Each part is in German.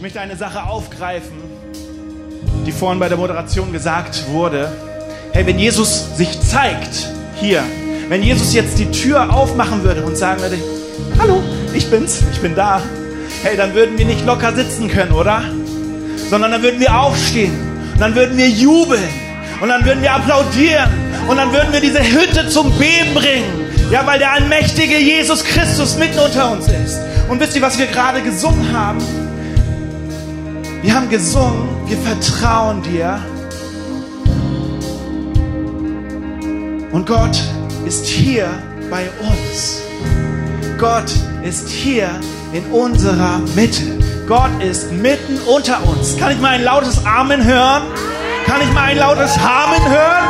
Ich möchte eine Sache aufgreifen, die vorhin bei der Moderation gesagt wurde. Hey, wenn Jesus sich zeigt hier, wenn Jesus jetzt die Tür aufmachen würde und sagen würde, hallo, ich bin's, ich bin da. Hey, dann würden wir nicht locker sitzen können, oder? Sondern dann würden wir aufstehen und dann würden wir jubeln und dann würden wir applaudieren und dann würden wir diese Hütte zum Beben bringen. Ja, weil der allmächtige Jesus Christus mitten unter uns ist. Und wisst ihr, was wir gerade gesungen haben? Wir haben gesungen, wir vertrauen dir. Und Gott ist hier bei uns. Gott ist hier in unserer Mitte. Gott ist mitten unter uns. Kann ich mal ein lautes Amen hören? Kann ich mal ein lautes Amen hören?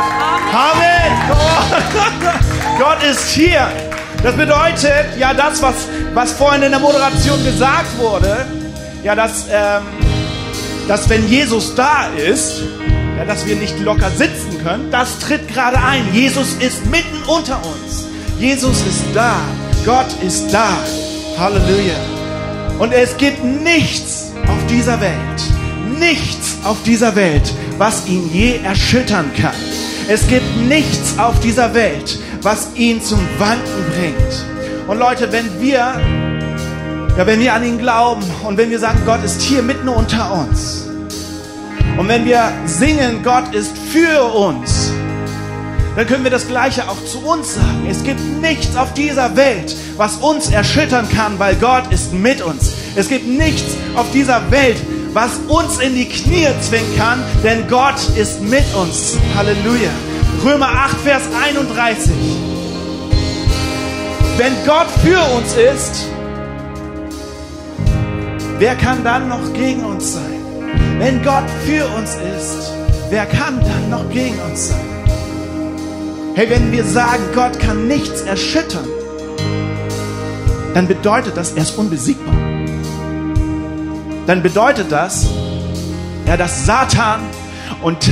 Amen! Gott ist hier. Das bedeutet, ja, das, was, was vorhin in der Moderation gesagt wurde, ja, dass, ähm, dass wenn Jesus da ist, ja, dass wir nicht locker sitzen können, das tritt gerade ein. Jesus ist mitten unter uns. Jesus ist da. Gott ist da. Halleluja. Und es gibt nichts auf dieser Welt, nichts auf dieser Welt, was ihn je erschüttern kann. Es gibt nichts auf dieser Welt, was ihn zum Wanken bringt. Und Leute, wenn wir, ja, wenn wir an ihn glauben und wenn wir sagen, Gott ist hier mitten unter uns, und wenn wir singen, Gott ist für uns, dann können wir das Gleiche auch zu uns sagen. Es gibt nichts auf dieser Welt, was uns erschüttern kann, weil Gott ist mit uns. Es gibt nichts auf dieser Welt, was uns in die Knie zwingen kann, denn Gott ist mit uns. Halleluja. Römer 8, Vers 31. Wenn Gott für uns ist, wer kann dann noch gegen uns sein? Wenn Gott für uns ist, wer kann dann noch gegen uns sein? Hey, wenn wir sagen, Gott kann nichts erschüttern, dann bedeutet das, er ist unbesiegbar. Dann bedeutet das, ja, dass Satan und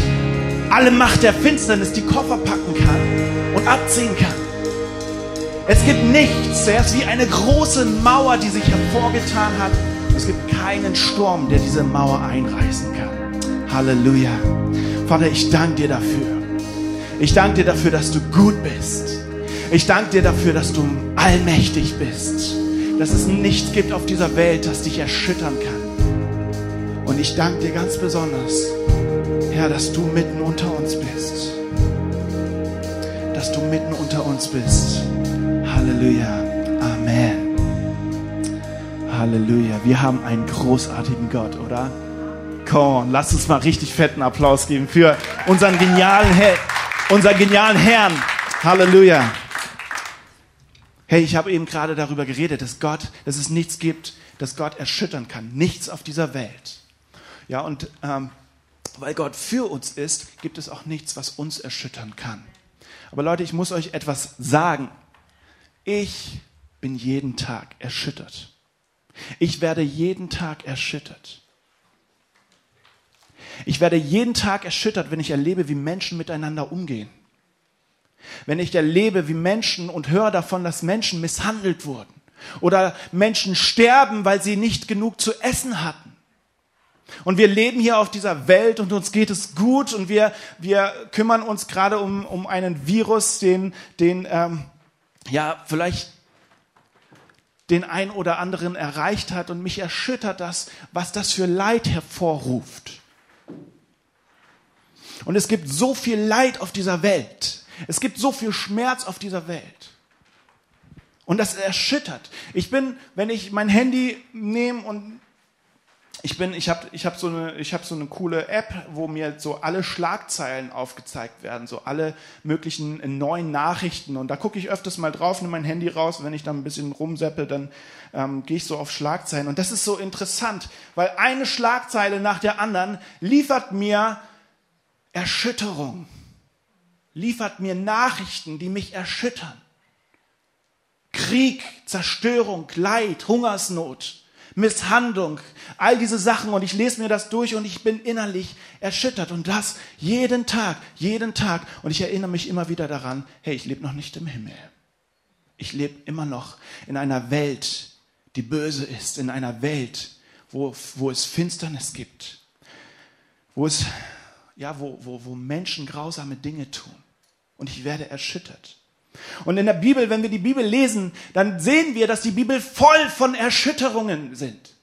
alle Macht der Finsternis die Koffer packen kann und abziehen kann. Es gibt nichts, er ist wie eine große Mauer, die sich hervorgetan hat. Es gibt keinen Sturm, der diese Mauer einreißen kann. Halleluja. Vater, ich danke dir dafür. Ich danke dir dafür, dass du gut bist. Ich danke dir dafür, dass du allmächtig bist. Dass es nichts gibt auf dieser Welt, das dich erschüttern kann. Und ich danke dir ganz besonders, Herr, dass du mitten unter uns bist. Dass du mitten unter uns bist. Halleluja. Amen. Halleluja. Wir haben einen großartigen Gott, oder? Come on, lass uns mal richtig fetten Applaus geben für unseren genialen, Her unseren genialen Herrn. Halleluja. Hey, ich habe eben gerade darüber geredet, dass Gott, dass es nichts gibt, das Gott erschüttern kann. Nichts auf dieser Welt. Ja, und ähm, weil Gott für uns ist, gibt es auch nichts, was uns erschüttern kann. Aber Leute, ich muss euch etwas sagen. Ich bin jeden Tag erschüttert. Ich werde jeden Tag erschüttert. Ich werde jeden Tag erschüttert, wenn ich erlebe, wie Menschen miteinander umgehen. Wenn ich erlebe, wie Menschen und höre davon, dass Menschen misshandelt wurden oder Menschen sterben, weil sie nicht genug zu essen hatten. Und wir leben hier auf dieser Welt und uns geht es gut und wir, wir kümmern uns gerade um, um einen Virus, den, den ähm, ja vielleicht den ein oder anderen erreicht hat und mich erschüttert das, was das für Leid hervorruft. Und es gibt so viel Leid auf dieser Welt. Es gibt so viel Schmerz auf dieser Welt. Und das erschüttert. Ich bin, wenn ich mein Handy nehme und ich bin, ich habe, ich habe so eine, ich habe so eine coole App, wo mir so alle Schlagzeilen aufgezeigt werden, so alle möglichen neuen Nachrichten. Und da gucke ich öfters mal drauf, nehme mein Handy raus. Und wenn ich dann ein bisschen rumseppe, dann ähm, gehe ich so auf Schlagzeilen. Und das ist so interessant, weil eine Schlagzeile nach der anderen liefert mir Erschütterung, liefert mir Nachrichten, die mich erschüttern. Krieg, Zerstörung, Leid, Hungersnot. Misshandlung, all diese Sachen und ich lese mir das durch und ich bin innerlich erschüttert und das jeden Tag, jeden Tag und ich erinnere mich immer wieder daran, hey, ich lebe noch nicht im Himmel. Ich lebe immer noch in einer Welt, die böse ist, in einer Welt, wo, wo es Finsternis gibt, wo es, ja, wo, wo, wo Menschen grausame Dinge tun. Und ich werde erschüttert. Und in der Bibel, wenn wir die Bibel lesen, dann sehen wir, dass die Bibel voll von Erschütterungen sind.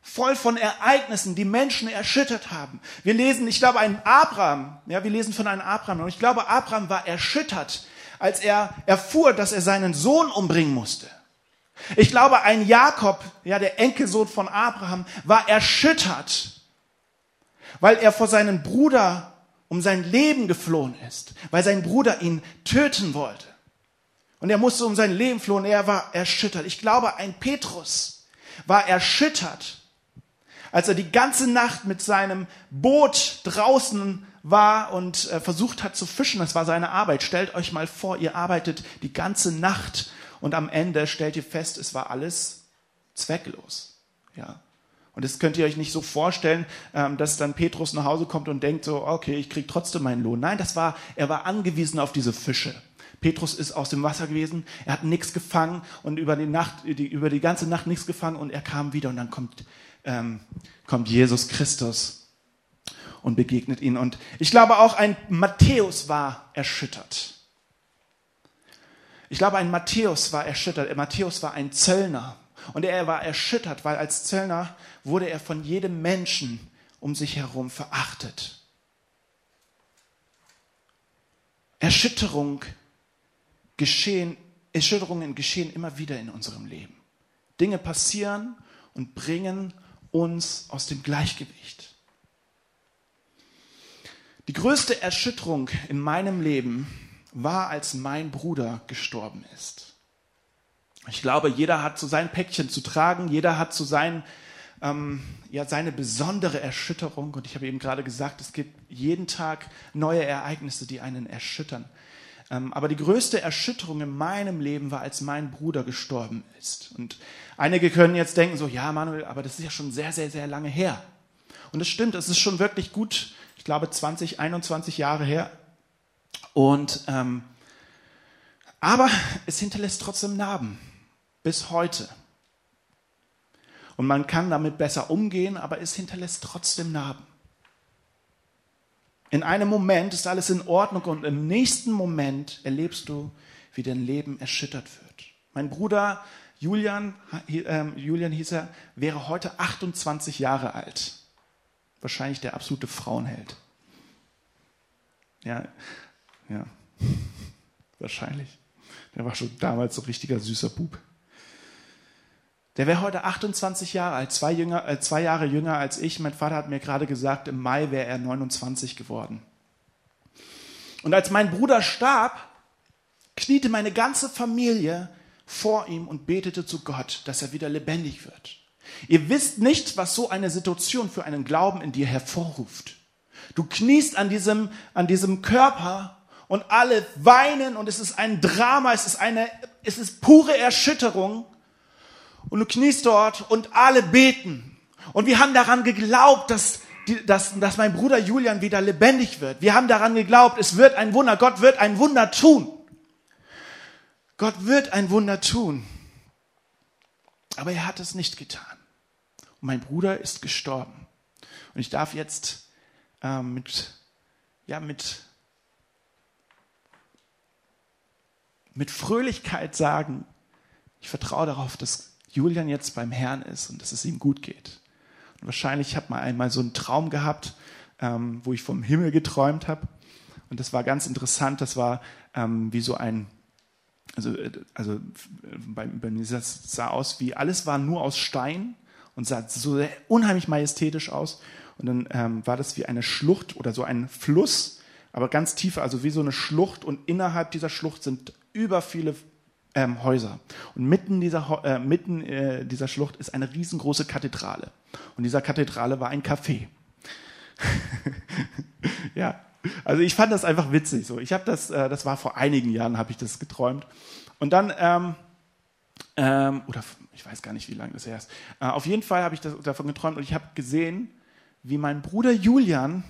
Voll von Ereignissen, die Menschen erschüttert haben. Wir lesen, ich glaube, einen Abraham, ja, wir lesen von einem Abraham. Und ich glaube, Abraham war erschüttert, als er erfuhr, dass er seinen Sohn umbringen musste. Ich glaube, ein Jakob, ja, der Enkelsohn von Abraham, war erschüttert, weil er vor seinem Bruder um sein Leben geflohen ist, weil sein Bruder ihn töten wollte. Und er musste um sein Leben flohen, er war erschüttert. Ich glaube, ein Petrus war erschüttert, als er die ganze Nacht mit seinem Boot draußen war und äh, versucht hat zu fischen. Das war seine Arbeit. Stellt euch mal vor, ihr arbeitet die ganze Nacht und am Ende stellt ihr fest, es war alles zwecklos. Ja. Und das könnt ihr euch nicht so vorstellen, ähm, dass dann Petrus nach Hause kommt und denkt so, okay, ich krieg trotzdem meinen Lohn. Nein, das war, er war angewiesen auf diese Fische. Petrus ist aus dem Wasser gewesen, er hat nichts gefangen und über die Nacht, die, über die ganze Nacht nichts gefangen und er kam wieder und dann kommt, ähm, kommt Jesus Christus und begegnet ihn. Und ich glaube auch ein Matthäus war erschüttert. Ich glaube, ein Matthäus war erschüttert. Matthäus war ein Zöllner. Und er war erschüttert, weil als Zöllner wurde er von jedem Menschen um sich herum verachtet. Erschütterung geschehen, Erschütterungen geschehen immer wieder in unserem Leben. Dinge passieren und bringen uns aus dem Gleichgewicht. Die größte Erschütterung in meinem Leben war, als mein Bruder gestorben ist. Ich glaube, jeder hat so sein Päckchen zu tragen, jeder hat so sein, ähm, ja, seine besondere Erschütterung. Und ich habe eben gerade gesagt, es gibt jeden Tag neue Ereignisse, die einen erschüttern. Ähm, aber die größte Erschütterung in meinem Leben war, als mein Bruder gestorben ist. Und einige können jetzt denken so, ja, Manuel, aber das ist ja schon sehr, sehr, sehr lange her. Und es stimmt, es ist schon wirklich gut, ich glaube 20, 21 Jahre her. Und ähm, aber es hinterlässt trotzdem Narben bis heute. Und man kann damit besser umgehen, aber es hinterlässt trotzdem Narben. In einem Moment ist alles in Ordnung und im nächsten Moment erlebst du, wie dein Leben erschüttert wird. Mein Bruder Julian, äh, Julian hieß er, wäre heute 28 Jahre alt. Wahrscheinlich der absolute Frauenheld. Ja, ja, wahrscheinlich. Der war schon damals so richtiger süßer Bub. Der wäre heute 28 Jahre alt, zwei, jünger, äh, zwei Jahre jünger als ich. Mein Vater hat mir gerade gesagt, im Mai wäre er 29 geworden. Und als mein Bruder starb, kniete meine ganze Familie vor ihm und betete zu Gott, dass er wieder lebendig wird. Ihr wisst nicht, was so eine Situation für einen Glauben in dir hervorruft. Du kniest an diesem, an diesem Körper und alle weinen und es ist ein Drama, es ist eine, es ist pure Erschütterung und du kniest dort und alle beten. Und wir haben daran geglaubt, dass, dass, dass mein Bruder Julian wieder lebendig wird. Wir haben daran geglaubt, es wird ein Wunder. Gott wird ein Wunder tun. Gott wird ein Wunder tun. Aber er hat es nicht getan. Und mein Bruder ist gestorben. Und ich darf jetzt äh, mit, ja, mit, mit Fröhlichkeit sagen, ich vertraue darauf, dass Julian jetzt beim Herrn ist und dass es ihm gut geht. Und wahrscheinlich hat man einmal so einen Traum gehabt, ähm, wo ich vom Himmel geträumt habe. Und das war ganz interessant. Das war ähm, wie so ein, also, äh, also bei, bei mir sah sah aus wie, alles war nur aus Stein und sah so unheimlich majestätisch aus. Und dann ähm, war das wie eine Schlucht oder so ein Fluss, aber ganz tief, also wie so eine Schlucht. Und innerhalb dieser Schlucht sind über viele ähm, Häuser. Und mitten dieser, äh, mitten äh, dieser Schlucht ist eine riesengroße Kathedrale. Und dieser Kathedrale war ein Café. ja, also ich fand das einfach witzig. So, ich habe das, äh, das war vor einigen Jahren, habe ich das geträumt. Und dann ähm, ähm, oder ich weiß gar nicht, wie lange das her ist. Äh, auf jeden Fall habe ich das, davon geträumt und ich habe gesehen, wie mein Bruder Julian,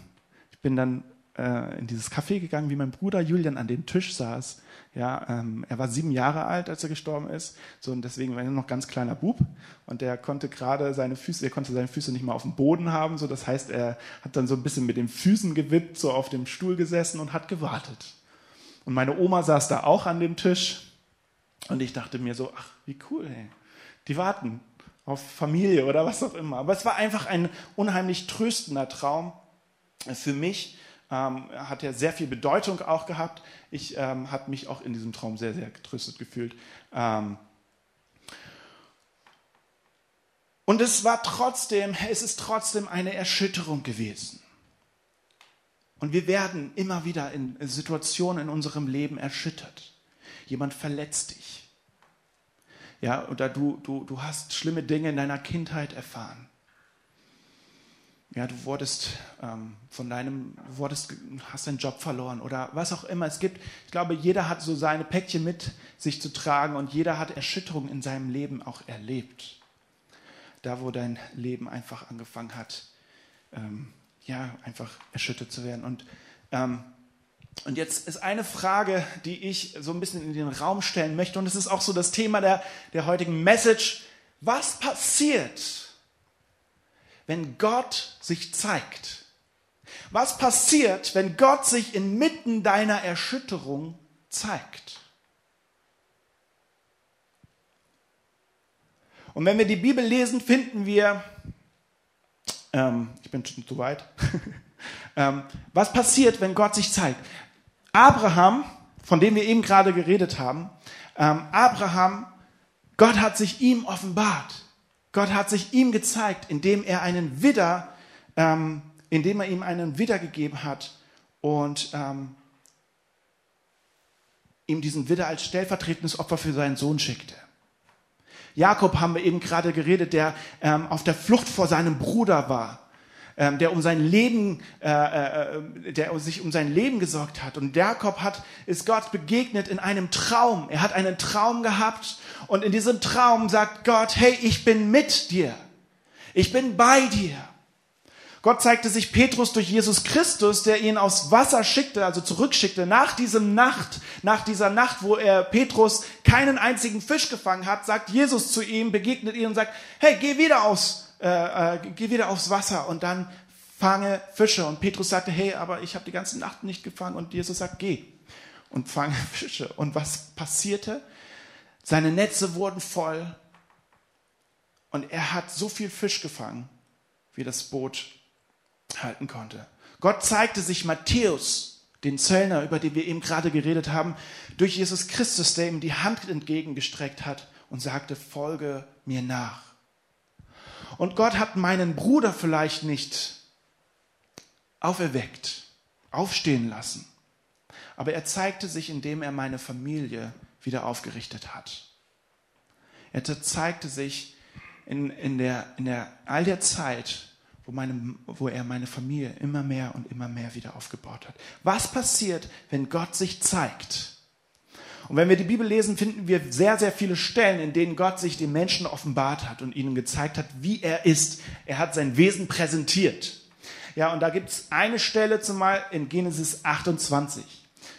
ich bin dann äh, in dieses Café gegangen, wie mein Bruder Julian an dem Tisch saß. Ja, ähm, er war sieben Jahre alt, als er gestorben ist. So, und deswegen war er noch ganz kleiner Bub. Und der konnte gerade seine Füße, er konnte seine Füße nicht mal auf dem Boden haben. So, das heißt, er hat dann so ein bisschen mit den Füßen gewippt, so auf dem Stuhl gesessen und hat gewartet. Und meine Oma saß da auch an dem Tisch. Und ich dachte mir so, ach, wie cool, ey. Die warten auf Familie oder was auch immer. Aber es war einfach ein unheimlich tröstender Traum für mich. Ähm, hat ja sehr viel Bedeutung auch gehabt. Ich ähm, habe mich auch in diesem Traum sehr, sehr getröstet gefühlt. Ähm, und es war trotzdem, es ist trotzdem eine Erschütterung gewesen. Und wir werden immer wieder in Situationen in unserem Leben erschüttert. Jemand verletzt dich. Ja, oder du, du, du hast schlimme Dinge in deiner Kindheit erfahren. Ja, du wurdest ähm, von deinem, wurdest, hast deinen Job verloren oder was auch immer es gibt. Ich glaube, jeder hat so seine Päckchen mit sich zu tragen und jeder hat Erschütterungen in seinem Leben auch erlebt. Da, wo dein Leben einfach angefangen hat, ähm, ja, einfach erschüttert zu werden. Und ähm, und jetzt ist eine Frage, die ich so ein bisschen in den Raum stellen möchte, und es ist auch so das Thema der, der heutigen Message. Was passiert, wenn Gott sich zeigt? Was passiert, wenn Gott sich inmitten deiner Erschütterung zeigt? Und wenn wir die Bibel lesen, finden wir, ähm, ich bin schon zu weit, ähm, was passiert, wenn Gott sich zeigt? Abraham, von dem wir eben gerade geredet haben, ähm, Abraham, Gott hat sich ihm offenbart. Gott hat sich ihm gezeigt, indem er einen Widder, ähm, indem er ihm einen Widder gegeben hat und ähm, ihm diesen Widder als stellvertretendes Opfer für seinen Sohn schickte. Jakob haben wir eben gerade geredet, der ähm, auf der Flucht vor seinem Bruder war ähm, der um sein Leben, äh, äh, der sich um sein Leben gesorgt hat. Und Jakob hat, ist Gott begegnet in einem Traum. Er hat einen Traum gehabt und in diesem Traum sagt Gott, hey, ich bin mit dir. Ich bin bei dir. Gott zeigte sich Petrus durch Jesus Christus, der ihn aufs Wasser schickte, also zurückschickte, nach diesem Nacht, nach dieser Nacht, wo er Petrus keinen einzigen Fisch gefangen hat, sagt Jesus zu ihm, begegnet ihm und sagt, hey, geh wieder aufs äh, äh, geh wieder aufs Wasser und dann fange Fische. Und Petrus sagte, hey, aber ich habe die ganze Nacht nicht gefangen. Und Jesus sagt, geh und fange Fische. Und was passierte? Seine Netze wurden voll und er hat so viel Fisch gefangen, wie das Boot halten konnte. Gott zeigte sich Matthäus, den Zöllner, über den wir eben gerade geredet haben, durch Jesus Christus, der ihm die Hand entgegengestreckt hat und sagte, folge mir nach. Und Gott hat meinen Bruder vielleicht nicht auferweckt, aufstehen lassen. Aber er zeigte sich, indem er meine Familie wieder aufgerichtet hat. Er zeigte sich in, in, der, in der, all der Zeit, wo, meine, wo er meine Familie immer mehr und immer mehr wieder aufgebaut hat. Was passiert, wenn Gott sich zeigt? Und wenn wir die Bibel lesen, finden wir sehr, sehr viele Stellen, in denen Gott sich den Menschen offenbart hat und ihnen gezeigt hat, wie er ist. Er hat sein Wesen präsentiert. Ja, und da gibt es eine Stelle zumal in Genesis 28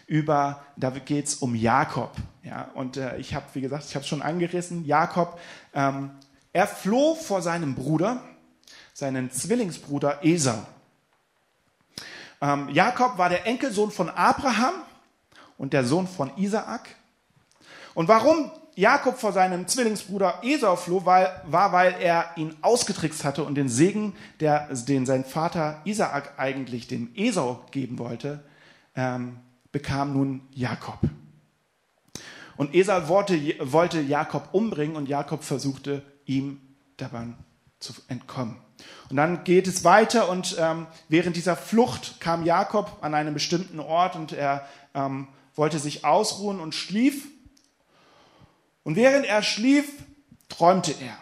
über, da geht es um Jakob. Ja, und äh, ich habe, wie gesagt, ich habe es schon angerissen, Jakob, ähm, er floh vor seinem Bruder, seinen Zwillingsbruder Esau. Ähm, Jakob war der Enkelsohn von Abraham und der Sohn von Isaak. Und warum Jakob vor seinem Zwillingsbruder Esau floh, war, war, weil er ihn ausgetrickst hatte und den Segen, der, den sein Vater Isaak eigentlich dem Esau geben wollte, ähm, bekam nun Jakob. Und Esau wollte, wollte Jakob umbringen und Jakob versuchte ihm dabei zu entkommen. Und dann geht es weiter und ähm, während dieser Flucht kam Jakob an einen bestimmten Ort und er ähm, wollte sich ausruhen und schlief. Und während er schlief, träumte er.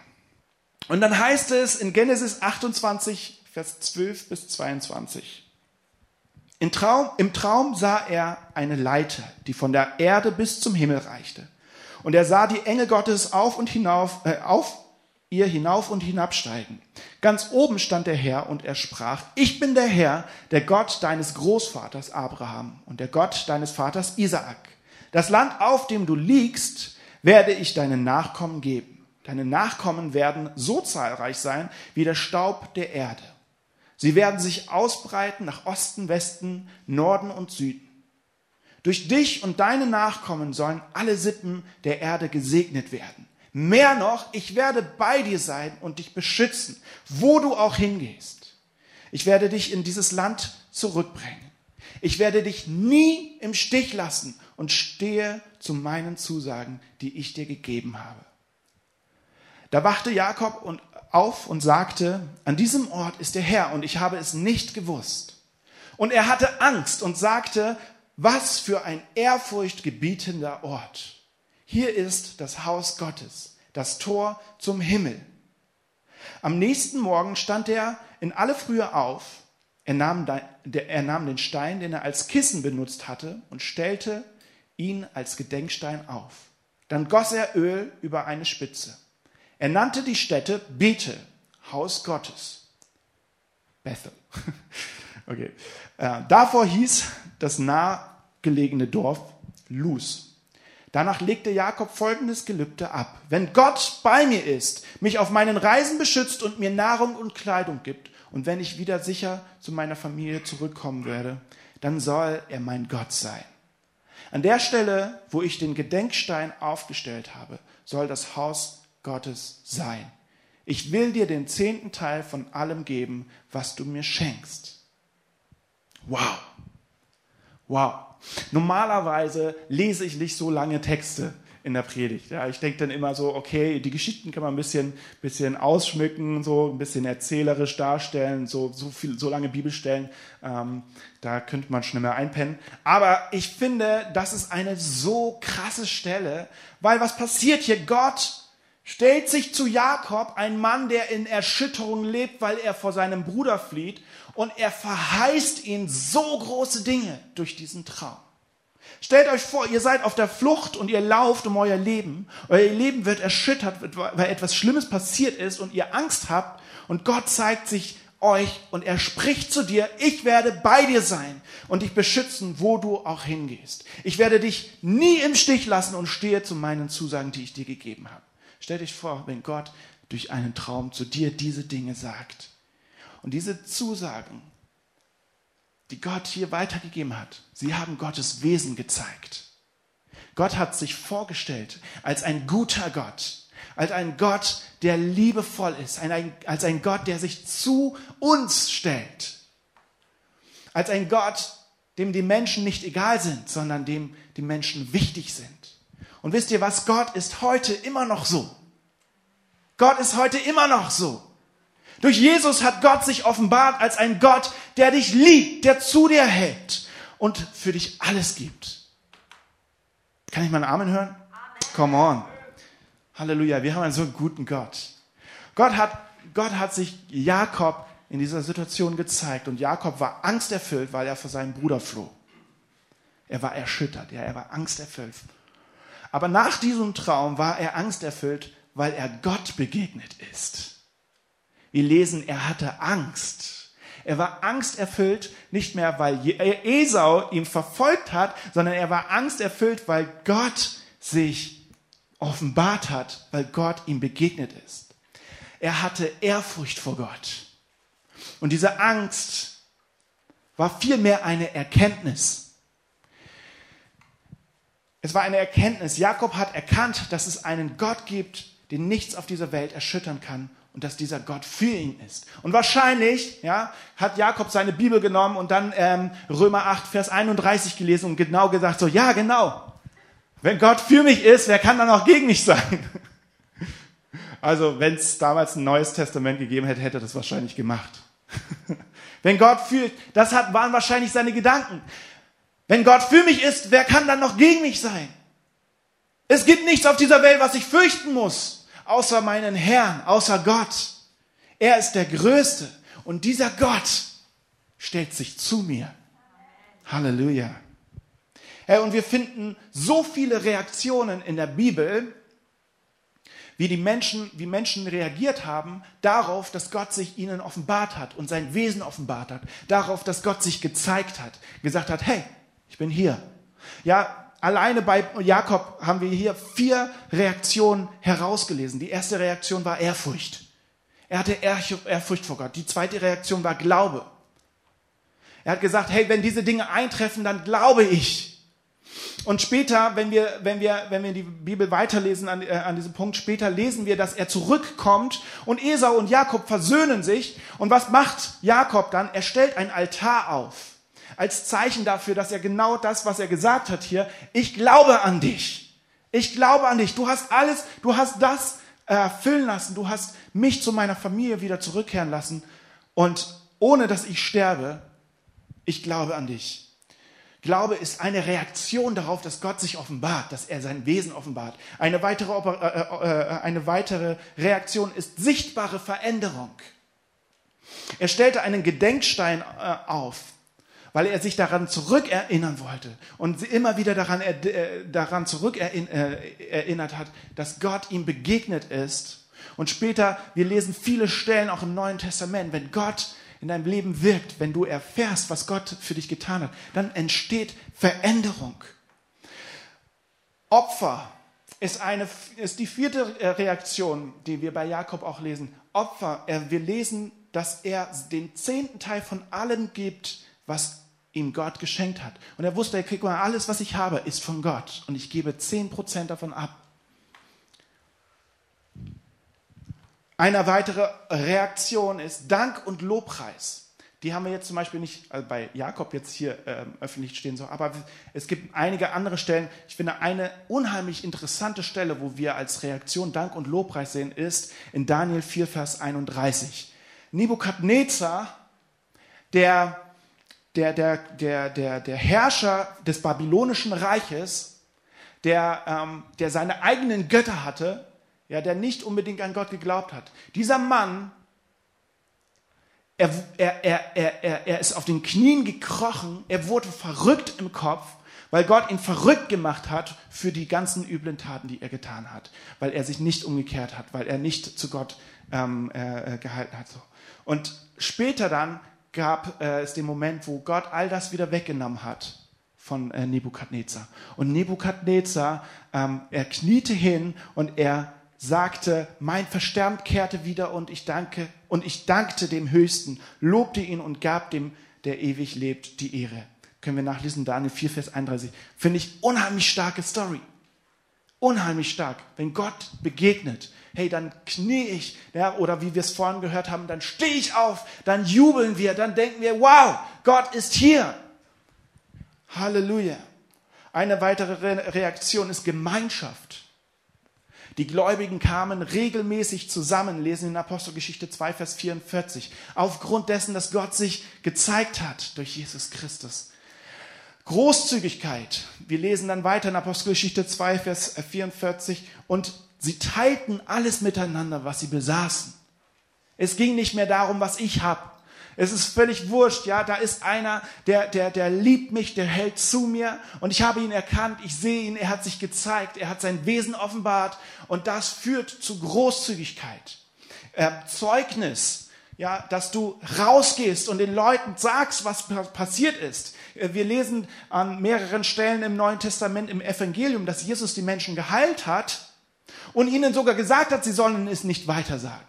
Und dann heißt es in Genesis 28, Vers 12 bis 22. Im Traum, Im Traum sah er eine Leiter, die von der Erde bis zum Himmel reichte. Und er sah die Engel Gottes auf und hinauf, äh, auf ihr hinauf und hinabsteigen. Ganz oben stand der Herr und er sprach, ich bin der Herr, der Gott deines Großvaters Abraham und der Gott deines Vaters Isaak. Das Land, auf dem du liegst, werde ich deinen Nachkommen geben. Deine Nachkommen werden so zahlreich sein wie der Staub der Erde. Sie werden sich ausbreiten nach Osten, Westen, Norden und Süden. Durch dich und deine Nachkommen sollen alle Sippen der Erde gesegnet werden. Mehr noch, ich werde bei dir sein und dich beschützen, wo du auch hingehst. Ich werde dich in dieses Land zurückbringen. Ich werde dich nie im Stich lassen und stehe zu meinen Zusagen, die ich dir gegeben habe. Da wachte Jakob und auf und sagte, an diesem Ort ist der Herr und ich habe es nicht gewusst. Und er hatte Angst und sagte, was für ein ehrfurchtgebietender Ort. Hier ist das Haus Gottes, das Tor zum Himmel. Am nächsten Morgen stand er in alle Frühe auf. Er nahm, er nahm den Stein, den er als Kissen benutzt hatte, und stellte ihn als Gedenkstein auf. Dann goss er Öl über eine Spitze. Er nannte die Stätte Bethel, Haus Gottes. Bethel. Okay. Äh, davor hieß das nahegelegene Dorf Luz. Danach legte Jakob folgendes Gelübde ab. Wenn Gott bei mir ist, mich auf meinen Reisen beschützt und mir Nahrung und Kleidung gibt, und wenn ich wieder sicher zu meiner Familie zurückkommen werde, dann soll er mein Gott sein. An der Stelle, wo ich den Gedenkstein aufgestellt habe, soll das Haus Gottes sein. Ich will dir den zehnten Teil von allem geben, was du mir schenkst. Wow. Wow. Normalerweise lese ich nicht so lange Texte in der Predigt. Ja, ich denke dann immer so, okay, die Geschichten kann man ein bisschen, bisschen ausschmücken, so ein bisschen erzählerisch darstellen, so, so, viel, so lange Bibelstellen, ähm, da könnte man schnell mehr einpennen. Aber ich finde, das ist eine so krasse Stelle, weil was passiert hier? Gott stellt sich zu Jakob, ein Mann, der in Erschütterung lebt, weil er vor seinem Bruder flieht, und er verheißt ihn so große Dinge durch diesen Traum. Stellt euch vor, ihr seid auf der Flucht und ihr lauft um euer Leben. Euer Leben wird erschüttert, weil etwas Schlimmes passiert ist und ihr Angst habt. Und Gott zeigt sich euch und er spricht zu dir, ich werde bei dir sein und dich beschützen, wo du auch hingehst. Ich werde dich nie im Stich lassen und stehe zu meinen Zusagen, die ich dir gegeben habe. Stell dich vor, wenn Gott durch einen Traum zu dir diese Dinge sagt. Und diese Zusagen, die Gott hier weitergegeben hat, sie haben Gottes Wesen gezeigt. Gott hat sich vorgestellt als ein guter Gott, als ein Gott, der liebevoll ist, als ein Gott, der sich zu uns stellt, als ein Gott, dem die Menschen nicht egal sind, sondern dem die Menschen wichtig sind. Und wisst ihr was? Gott ist heute immer noch so. Gott ist heute immer noch so. Durch Jesus hat Gott sich offenbart als ein Gott, der dich liebt, der zu dir hält und für dich alles gibt. Kann ich mal einen Amen hören? Amen. Come on. Halleluja, wir haben einen so guten Gott. Gott hat, Gott hat sich Jakob in dieser Situation gezeigt und Jakob war angsterfüllt, weil er vor seinem Bruder floh. Er war erschüttert, ja, er war angsterfüllt. Aber nach diesem Traum war er angsterfüllt, weil er Gott begegnet ist. Wir lesen, er hatte Angst. Er war angsterfüllt, nicht mehr, weil äh, Esau ihn verfolgt hat, sondern er war angsterfüllt, weil Gott sich offenbart hat, weil Gott ihm begegnet ist. Er hatte Ehrfurcht vor Gott. Und diese Angst war vielmehr eine Erkenntnis. Es war eine Erkenntnis. Jakob hat erkannt, dass es einen Gott gibt, den nichts auf dieser Welt erschüttern kann und dass dieser Gott für ihn ist. Und wahrscheinlich ja, hat Jakob seine Bibel genommen und dann ähm, Römer 8, Vers 31 gelesen und genau gesagt, so, ja, genau. Wenn Gott für mich ist, wer kann dann auch gegen mich sein? Also, wenn es damals ein neues Testament gegeben hätte, hätte er das wahrscheinlich gemacht. Wenn Gott für, das hat, waren wahrscheinlich seine Gedanken. Wenn Gott für mich ist, wer kann dann noch gegen mich sein? Es gibt nichts auf dieser Welt, was ich fürchten muss außer meinen Herrn, außer Gott. Er ist der Größte und dieser Gott stellt sich zu mir. Halleluja. Hey, und wir finden so viele Reaktionen in der Bibel, wie die Menschen, wie Menschen reagiert haben darauf, dass Gott sich ihnen offenbart hat und sein Wesen offenbart hat, darauf, dass Gott sich gezeigt hat, gesagt hat, hey, ich bin hier. Ja, alleine bei Jakob haben wir hier vier Reaktionen herausgelesen. Die erste Reaktion war Ehrfurcht. Er hatte Ehrfurcht vor Gott. Die zweite Reaktion war Glaube. Er hat gesagt, hey, wenn diese Dinge eintreffen, dann glaube ich. Und später, wenn wir, wenn wir, wenn wir die Bibel weiterlesen an, äh, an diesem Punkt, später lesen wir, dass er zurückkommt und Esau und Jakob versöhnen sich. Und was macht Jakob dann? Er stellt ein Altar auf. Als Zeichen dafür, dass er genau das, was er gesagt hat hier, ich glaube an dich. Ich glaube an dich. Du hast alles, du hast das erfüllen lassen. Du hast mich zu meiner Familie wieder zurückkehren lassen. Und ohne dass ich sterbe, ich glaube an dich. Glaube ist eine Reaktion darauf, dass Gott sich offenbart, dass er sein Wesen offenbart. Eine weitere, äh, äh, äh, eine weitere Reaktion ist sichtbare Veränderung. Er stellte einen Gedenkstein äh, auf, weil er sich daran zurückerinnern wollte und immer wieder daran, äh, daran zurückerinnert äh, hat, dass Gott ihm begegnet ist. Und später, wir lesen viele Stellen auch im Neuen Testament, wenn Gott in deinem Leben wirkt, wenn du erfährst, was Gott für dich getan hat, dann entsteht Veränderung. Opfer ist, eine, ist die vierte äh, Reaktion, die wir bei Jakob auch lesen. Opfer, wir lesen, dass er den zehnten Teil von allem gibt, was ihm Gott geschenkt hat. Und er wusste, kriegt mal, alles, was ich habe, ist von Gott. Und ich gebe zehn Prozent davon ab. Eine weitere Reaktion ist Dank und Lobpreis. Die haben wir jetzt zum Beispiel nicht also bei Jakob jetzt hier äh, öffentlich stehen, so, aber es gibt einige andere Stellen. Ich finde, eine unheimlich interessante Stelle, wo wir als Reaktion Dank und Lobpreis sehen, ist in Daniel 4, Vers 31. Nebukadnezar, der, der, der, der, der, der Herrscher des babylonischen Reiches, der, ähm, der seine eigenen Götter hatte, ja, der nicht unbedingt an Gott geglaubt hat. Dieser Mann, er, er, er, er, er ist auf den Knien gekrochen, er wurde verrückt im Kopf, weil Gott ihn verrückt gemacht hat für die ganzen üblen Taten, die er getan hat, weil er sich nicht umgekehrt hat, weil er nicht zu Gott ähm, äh, äh gehalten hat. Und später dann gab äh, es den Moment, wo Gott all das wieder weggenommen hat von äh, Nebukadnezar. Und Nebukadnezar, ähm, er kniete hin und er sagte, mein Verstand kehrte wieder und ich danke, und ich dankte dem Höchsten, lobte ihn und gab dem, der ewig lebt, die Ehre. Können wir nachlesen, Daniel 4, Vers 31. Finde ich unheimlich starke Story. Unheimlich stark. Wenn Gott begegnet, hey, dann knie ich, ja, oder wie wir es vorhin gehört haben, dann stehe ich auf, dann jubeln wir, dann denken wir, wow, Gott ist hier. Halleluja. Eine weitere Reaktion ist Gemeinschaft. Die Gläubigen kamen regelmäßig zusammen, lesen in Apostelgeschichte 2, Vers 44, aufgrund dessen, dass Gott sich gezeigt hat durch Jesus Christus. Großzügigkeit. Wir lesen dann weiter in Apostelgeschichte 2, Vers 44, und sie teilten alles miteinander, was sie besaßen. Es ging nicht mehr darum, was ich habe, es ist völlig wurscht, ja, da ist einer, der, der, der liebt mich, der hält zu mir und ich habe ihn erkannt, ich sehe ihn, er hat sich gezeigt, er hat sein Wesen offenbart und das führt zu Großzügigkeit. Äh, Zeugnis, ja, dass du rausgehst und den Leuten sagst, was passiert ist. Äh, wir lesen an mehreren Stellen im Neuen Testament im Evangelium, dass Jesus die Menschen geheilt hat und ihnen sogar gesagt hat, sie sollen es nicht weitersagen.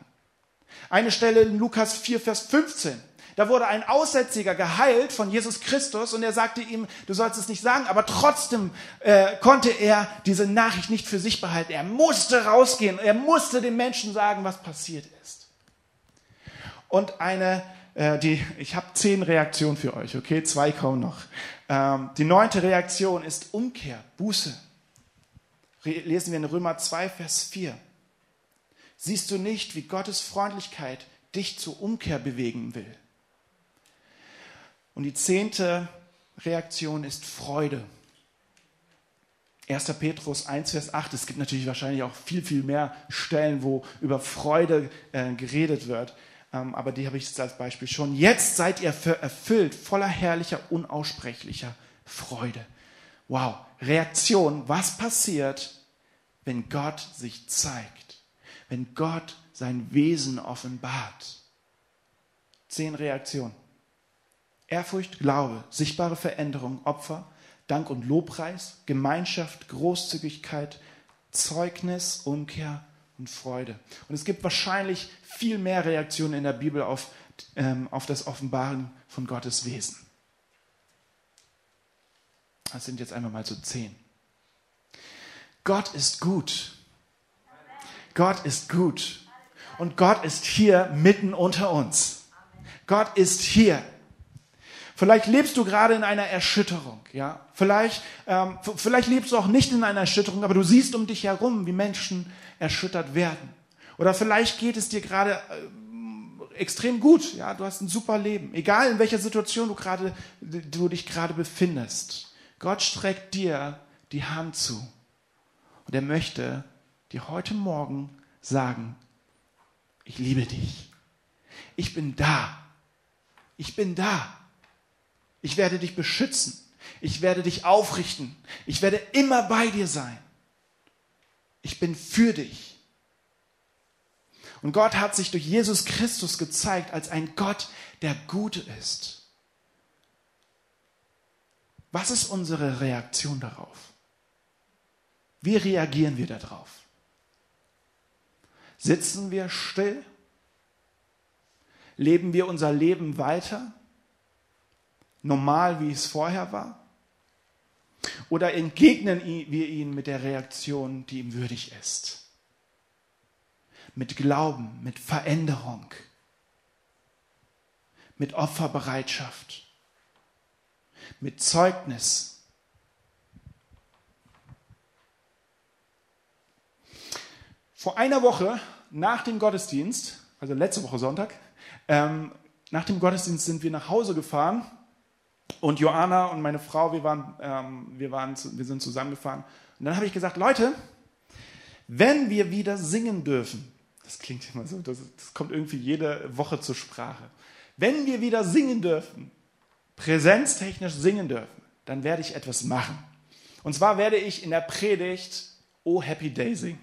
Eine Stelle in Lukas 4, Vers 15. Da wurde ein Aussätziger geheilt von Jesus Christus und er sagte ihm, du sollst es nicht sagen, aber trotzdem äh, konnte er diese Nachricht nicht für sich behalten. Er musste rausgehen, er musste den Menschen sagen, was passiert ist. Und eine, äh, die, ich habe zehn Reaktionen für euch, okay, zwei kommen noch. Ähm, die neunte Reaktion ist Umkehr, Buße. Lesen wir in Römer 2, Vers 4. Siehst du nicht, wie Gottes Freundlichkeit dich zur Umkehr bewegen will? Und die zehnte Reaktion ist Freude. 1. Petrus 1, Vers 8. Es gibt natürlich wahrscheinlich auch viel, viel mehr Stellen, wo über Freude äh, geredet wird. Ähm, aber die habe ich jetzt als Beispiel schon. Jetzt seid ihr erfüllt voller herrlicher, unaussprechlicher Freude. Wow. Reaktion. Was passiert, wenn Gott sich zeigt? wenn Gott sein Wesen offenbart. Zehn Reaktionen. Ehrfurcht, Glaube, sichtbare Veränderung, Opfer, Dank und Lobpreis, Gemeinschaft, Großzügigkeit, Zeugnis, Umkehr und Freude. Und es gibt wahrscheinlich viel mehr Reaktionen in der Bibel auf, ähm, auf das Offenbaren von Gottes Wesen. Das sind jetzt einmal mal so zehn. Gott ist gut. Gott ist gut. Und Gott ist hier mitten unter uns. Gott ist hier. Vielleicht lebst du gerade in einer Erschütterung, ja. Vielleicht, ähm, vielleicht lebst du auch nicht in einer Erschütterung, aber du siehst um dich herum, wie Menschen erschüttert werden. Oder vielleicht geht es dir gerade äh, extrem gut, ja. Du hast ein super Leben, egal in welcher Situation du gerade, du dich gerade befindest. Gott streckt dir die Hand zu und er möchte dir heute Morgen sagen: Ich liebe dich. Ich bin da. Ich bin da. Ich werde dich beschützen. Ich werde dich aufrichten. Ich werde immer bei dir sein. Ich bin für dich. Und Gott hat sich durch Jesus Christus gezeigt als ein Gott, der gut ist. Was ist unsere Reaktion darauf? Wie reagieren wir darauf? Sitzen wir still? Leben wir unser Leben weiter? normal, wie es vorher war? Oder entgegnen wir ihn mit der Reaktion, die ihm würdig ist? Mit Glauben, mit Veränderung, mit Opferbereitschaft, mit Zeugnis. Vor einer Woche nach dem Gottesdienst, also letzte Woche Sonntag, ähm, nach dem Gottesdienst sind wir nach Hause gefahren und Joanna und meine Frau, wir, waren, ähm, wir, waren, wir sind zusammengefahren. Und dann habe ich gesagt, Leute, wenn wir wieder singen dürfen, das klingt immer so, das, das kommt irgendwie jede Woche zur Sprache. Wenn wir wieder singen dürfen, präsenztechnisch singen dürfen, dann werde ich etwas machen. Und zwar werde ich in der Predigt Oh Happy Day singen.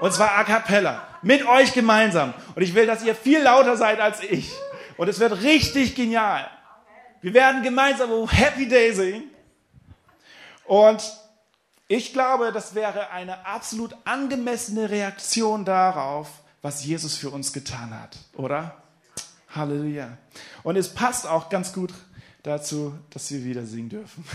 Und zwar a cappella, mit euch gemeinsam. Und ich will, dass ihr viel lauter seid als ich. Und es wird richtig genial. Wir werden gemeinsam Happy Day singen. Und ich glaube, das wäre eine absolut angemessene Reaktion darauf, was Jesus für uns getan hat, oder? Halleluja. Und es passt auch ganz gut dazu, dass wir wieder singen dürfen.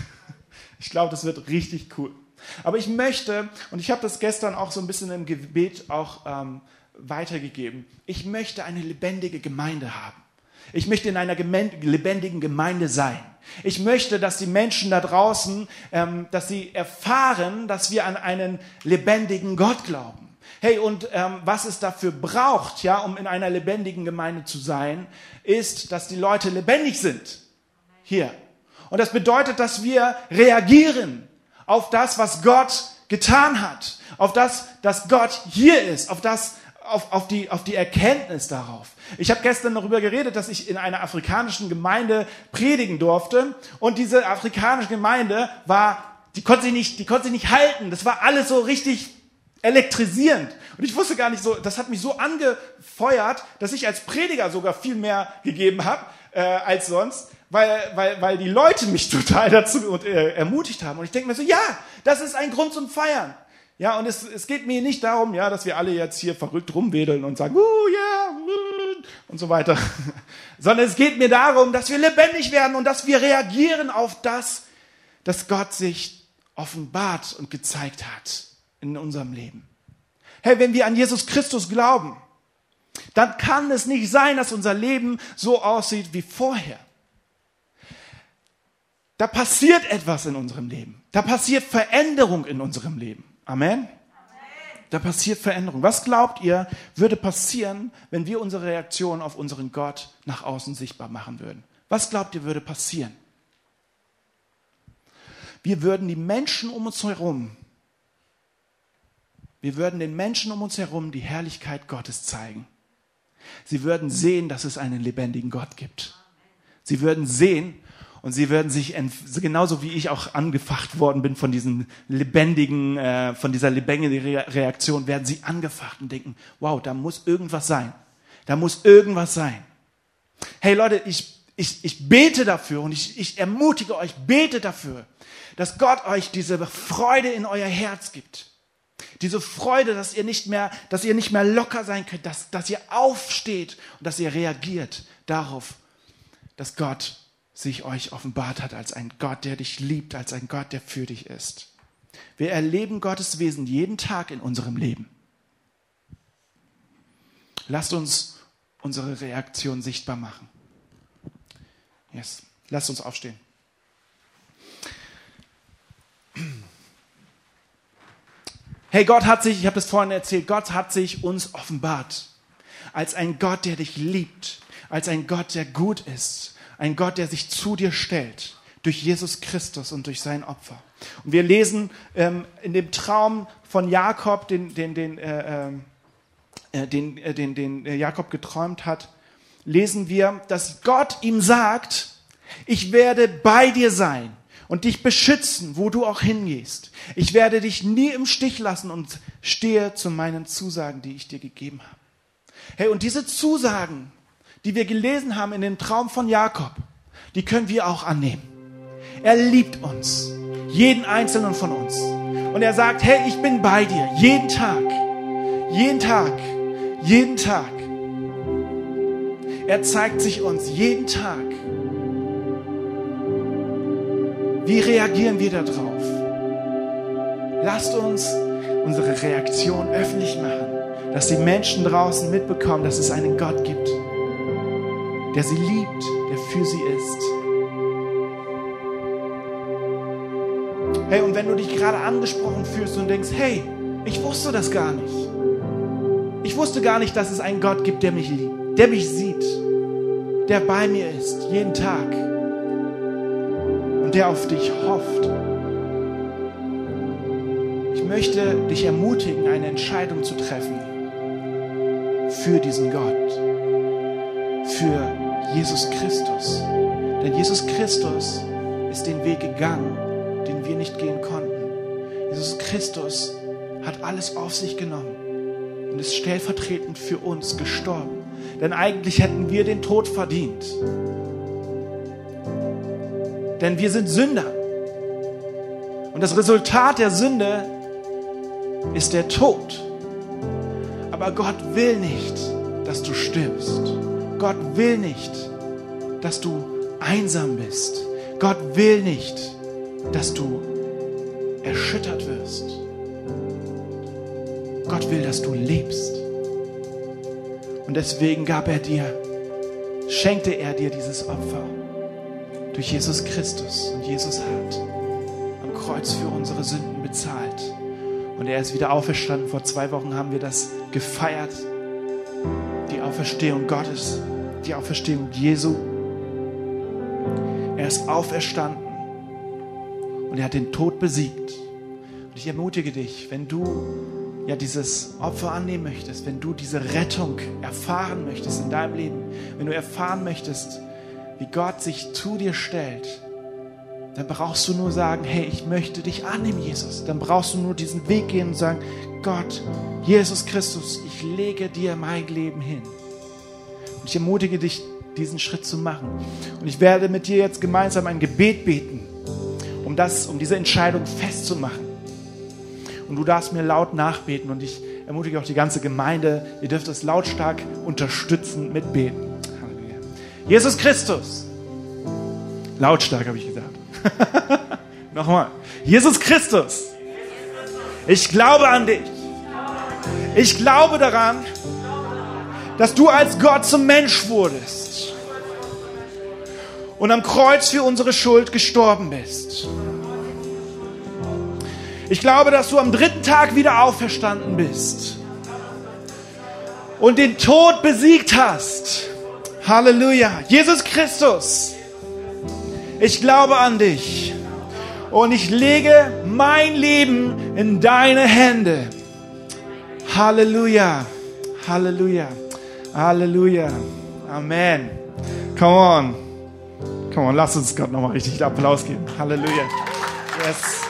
Ich glaube, das wird richtig cool. Aber ich möchte, und ich habe das gestern auch so ein bisschen im Gebet auch ähm, weitergegeben, ich möchte eine lebendige Gemeinde haben. Ich möchte in einer lebendigen Gemeinde sein. Ich möchte, dass die Menschen da draußen, ähm, dass sie erfahren, dass wir an einen lebendigen Gott glauben. Hey, und ähm, was es dafür braucht, ja, um in einer lebendigen Gemeinde zu sein, ist, dass die Leute lebendig sind. Hier. Und das bedeutet, dass wir reagieren auf das, was Gott getan hat, auf das, dass Gott hier ist, auf das, auf, auf, die, auf die Erkenntnis darauf. Ich habe gestern darüber geredet, dass ich in einer afrikanischen Gemeinde predigen durfte und diese afrikanische Gemeinde war, die konnte sich nicht, die konnte sich nicht halten. Das war alles so richtig elektrisierend. Und ich wusste gar nicht so, das hat mich so angefeuert, dass ich als Prediger sogar viel mehr gegeben habe äh, als sonst, weil, weil, weil die Leute mich total dazu äh, ermutigt haben. Und ich denke mir so, ja, das ist ein Grund zum Feiern. Ja, und es, es geht mir nicht darum, ja, dass wir alle jetzt hier verrückt rumwedeln und sagen, uh, yeah, und so weiter, sondern es geht mir darum, dass wir lebendig werden und dass wir reagieren auf das, dass Gott sich offenbart und gezeigt hat in unserem Leben. Hey, wenn wir an Jesus Christus glauben, dann kann es nicht sein, dass unser Leben so aussieht wie vorher. Da passiert etwas in unserem Leben. Da passiert Veränderung in unserem Leben. Amen. Da passiert Veränderung. Was glaubt ihr, würde passieren, wenn wir unsere Reaktion auf unseren Gott nach außen sichtbar machen würden? Was glaubt ihr, würde passieren? Wir würden die Menschen um uns herum, wir würden den Menschen um uns herum die Herrlichkeit Gottes zeigen. Sie würden sehen, dass es einen lebendigen Gott gibt. Sie würden sehen Und sie werden sich, genauso wie ich auch angefacht worden bin von diesem lebendigen, äh, von dieser lebendigen Reaktion, werden sie angefacht und denken, wow, da muss irgendwas sein. Da muss irgendwas sein. Hey Leute, ich, ich, ich bete dafür und ich, ich ermutige euch, bete dafür, dass Gott euch diese Freude in euer Herz gibt. Diese Freude, dass ihr nicht mehr, dass ihr nicht mehr locker sein könnt, dass, dass ihr aufsteht und dass ihr reagiert darauf, dass Gott sich euch offenbart hat als ein Gott, der dich liebt, als ein Gott, der für dich ist. Wir erleben Gottes Wesen jeden Tag in unserem Leben. Lasst uns unsere Reaktion sichtbar machen. Yes. Lasst uns aufstehen. Hey, Gott hat sich, ich habe das vorhin erzählt, Gott hat sich uns offenbart als ein Gott, der dich liebt, als ein Gott, der gut ist, ein Gott, der sich zu dir stellt durch Jesus Christus und durch sein Opfer. Und wir lesen ähm, in dem Traum von Jakob, den, den, den, äh, ähm, äh, den, äh, den, den Jakob geträumt hat, lesen wir, dass Gott ihm sagt, ich werde bei dir sein und dich beschützen, wo du auch hingehst. Ich werde dich nie im Stich lassen und stehe zu meinen Zusagen, die ich dir gegeben habe. Hey, und diese Zusagen, die wir gelesen haben in dem Traum von Jakob, die können wir auch annehmen. Er liebt uns, jeden einzelnen von uns. Und er sagt, hey, ich bin bei dir, jeden Tag, jeden Tag, jeden Tag. Er zeigt sich uns jeden Tag. Wie reagieren wir darauf? Lasst uns unsere Reaktion öffentlich machen, dass die Menschen draußen mitbekommen, dass es einen Gott gibt, der sie liebt, der für sie ist. Hey, und wenn du dich gerade angesprochen fühlst und denkst, hey, ich wusste das gar nicht. Ich wusste gar nicht, dass es einen Gott gibt, der mich liebt, der mich sieht, der bei mir ist, jeden Tag und der auf dich hofft. Ich möchte dich ermutigen, eine Entscheidung zu treffen für diesen Gott, für Jesus Christus. Denn Jesus Christus ist den Weg gegangen, den wir nicht gehen konnten. Jesus Christus hat alles auf sich genommen und ist stellvertretend für uns gestorben. Denn eigentlich hätten wir den Tod verdient. Denn wir sind Sünder. Und das Resultat der Sünde ist der Tod. Aber Gott will nicht, dass du stirbst. Gott will nicht, dass du einsam bist. Gott will nicht, dass du erschüttert wirst. Gott will, dass du lebst. Und deswegen gab er dir, schenkte er dir dieses Opfer durch Jesus Christus. Und Jesus hat am Kreuz für unsere Sünden bezahlt. Und er ist wieder auferstanden. Vor zwei Wochen haben wir das gefeiert. Die Auferstehung Gottes, die Auferstehung Jesu. Er ist auferstanden und er hat den Tod besiegt. Und ich ermutige dich, wenn du ja dieses Opfer annehmen möchtest, wenn du diese Rettung erfahren möchtest in deinem Leben, wenn du erfahren möchtest, wie Gott sich zu dir stellt, dann brauchst du nur sagen, hey, ich möchte dich annehmen, Jesus. Dann brauchst du nur diesen Weg gehen und sagen, Gott, Jesus Christus, ich lege dir mein Leben hin. Und ich ermutige dich, diesen Schritt zu machen. Und ich werde mit dir jetzt gemeinsam ein Gebet beten, um das, um diese Entscheidung festzumachen. Und du darfst mir laut nachbeten und ich ermutige auch die ganze Gemeinde, ihr dürft es lautstark unterstützen mit Beten. Halleluja. Jesus Christus. Lautstark habe ich gesagt. Nochmal. Jesus Christus. Ich glaube an dich. Ich glaube daran, dass du als Gott zum Mensch wurdest und am Kreuz für unsere Schuld gestorben bist. Ich glaube, dass du am dritten Tag wieder auferstanden bist und den Tod besiegt hast. Halleluja. Jesus Christus, ich glaube an dich und ich lege mein Leben in deine Hände. Halleluja. Halleluja. Halleluja. Amen. Come on. Komm on, lass uns Gott nochmal richtig Applaus geben. Halleluja. Yes.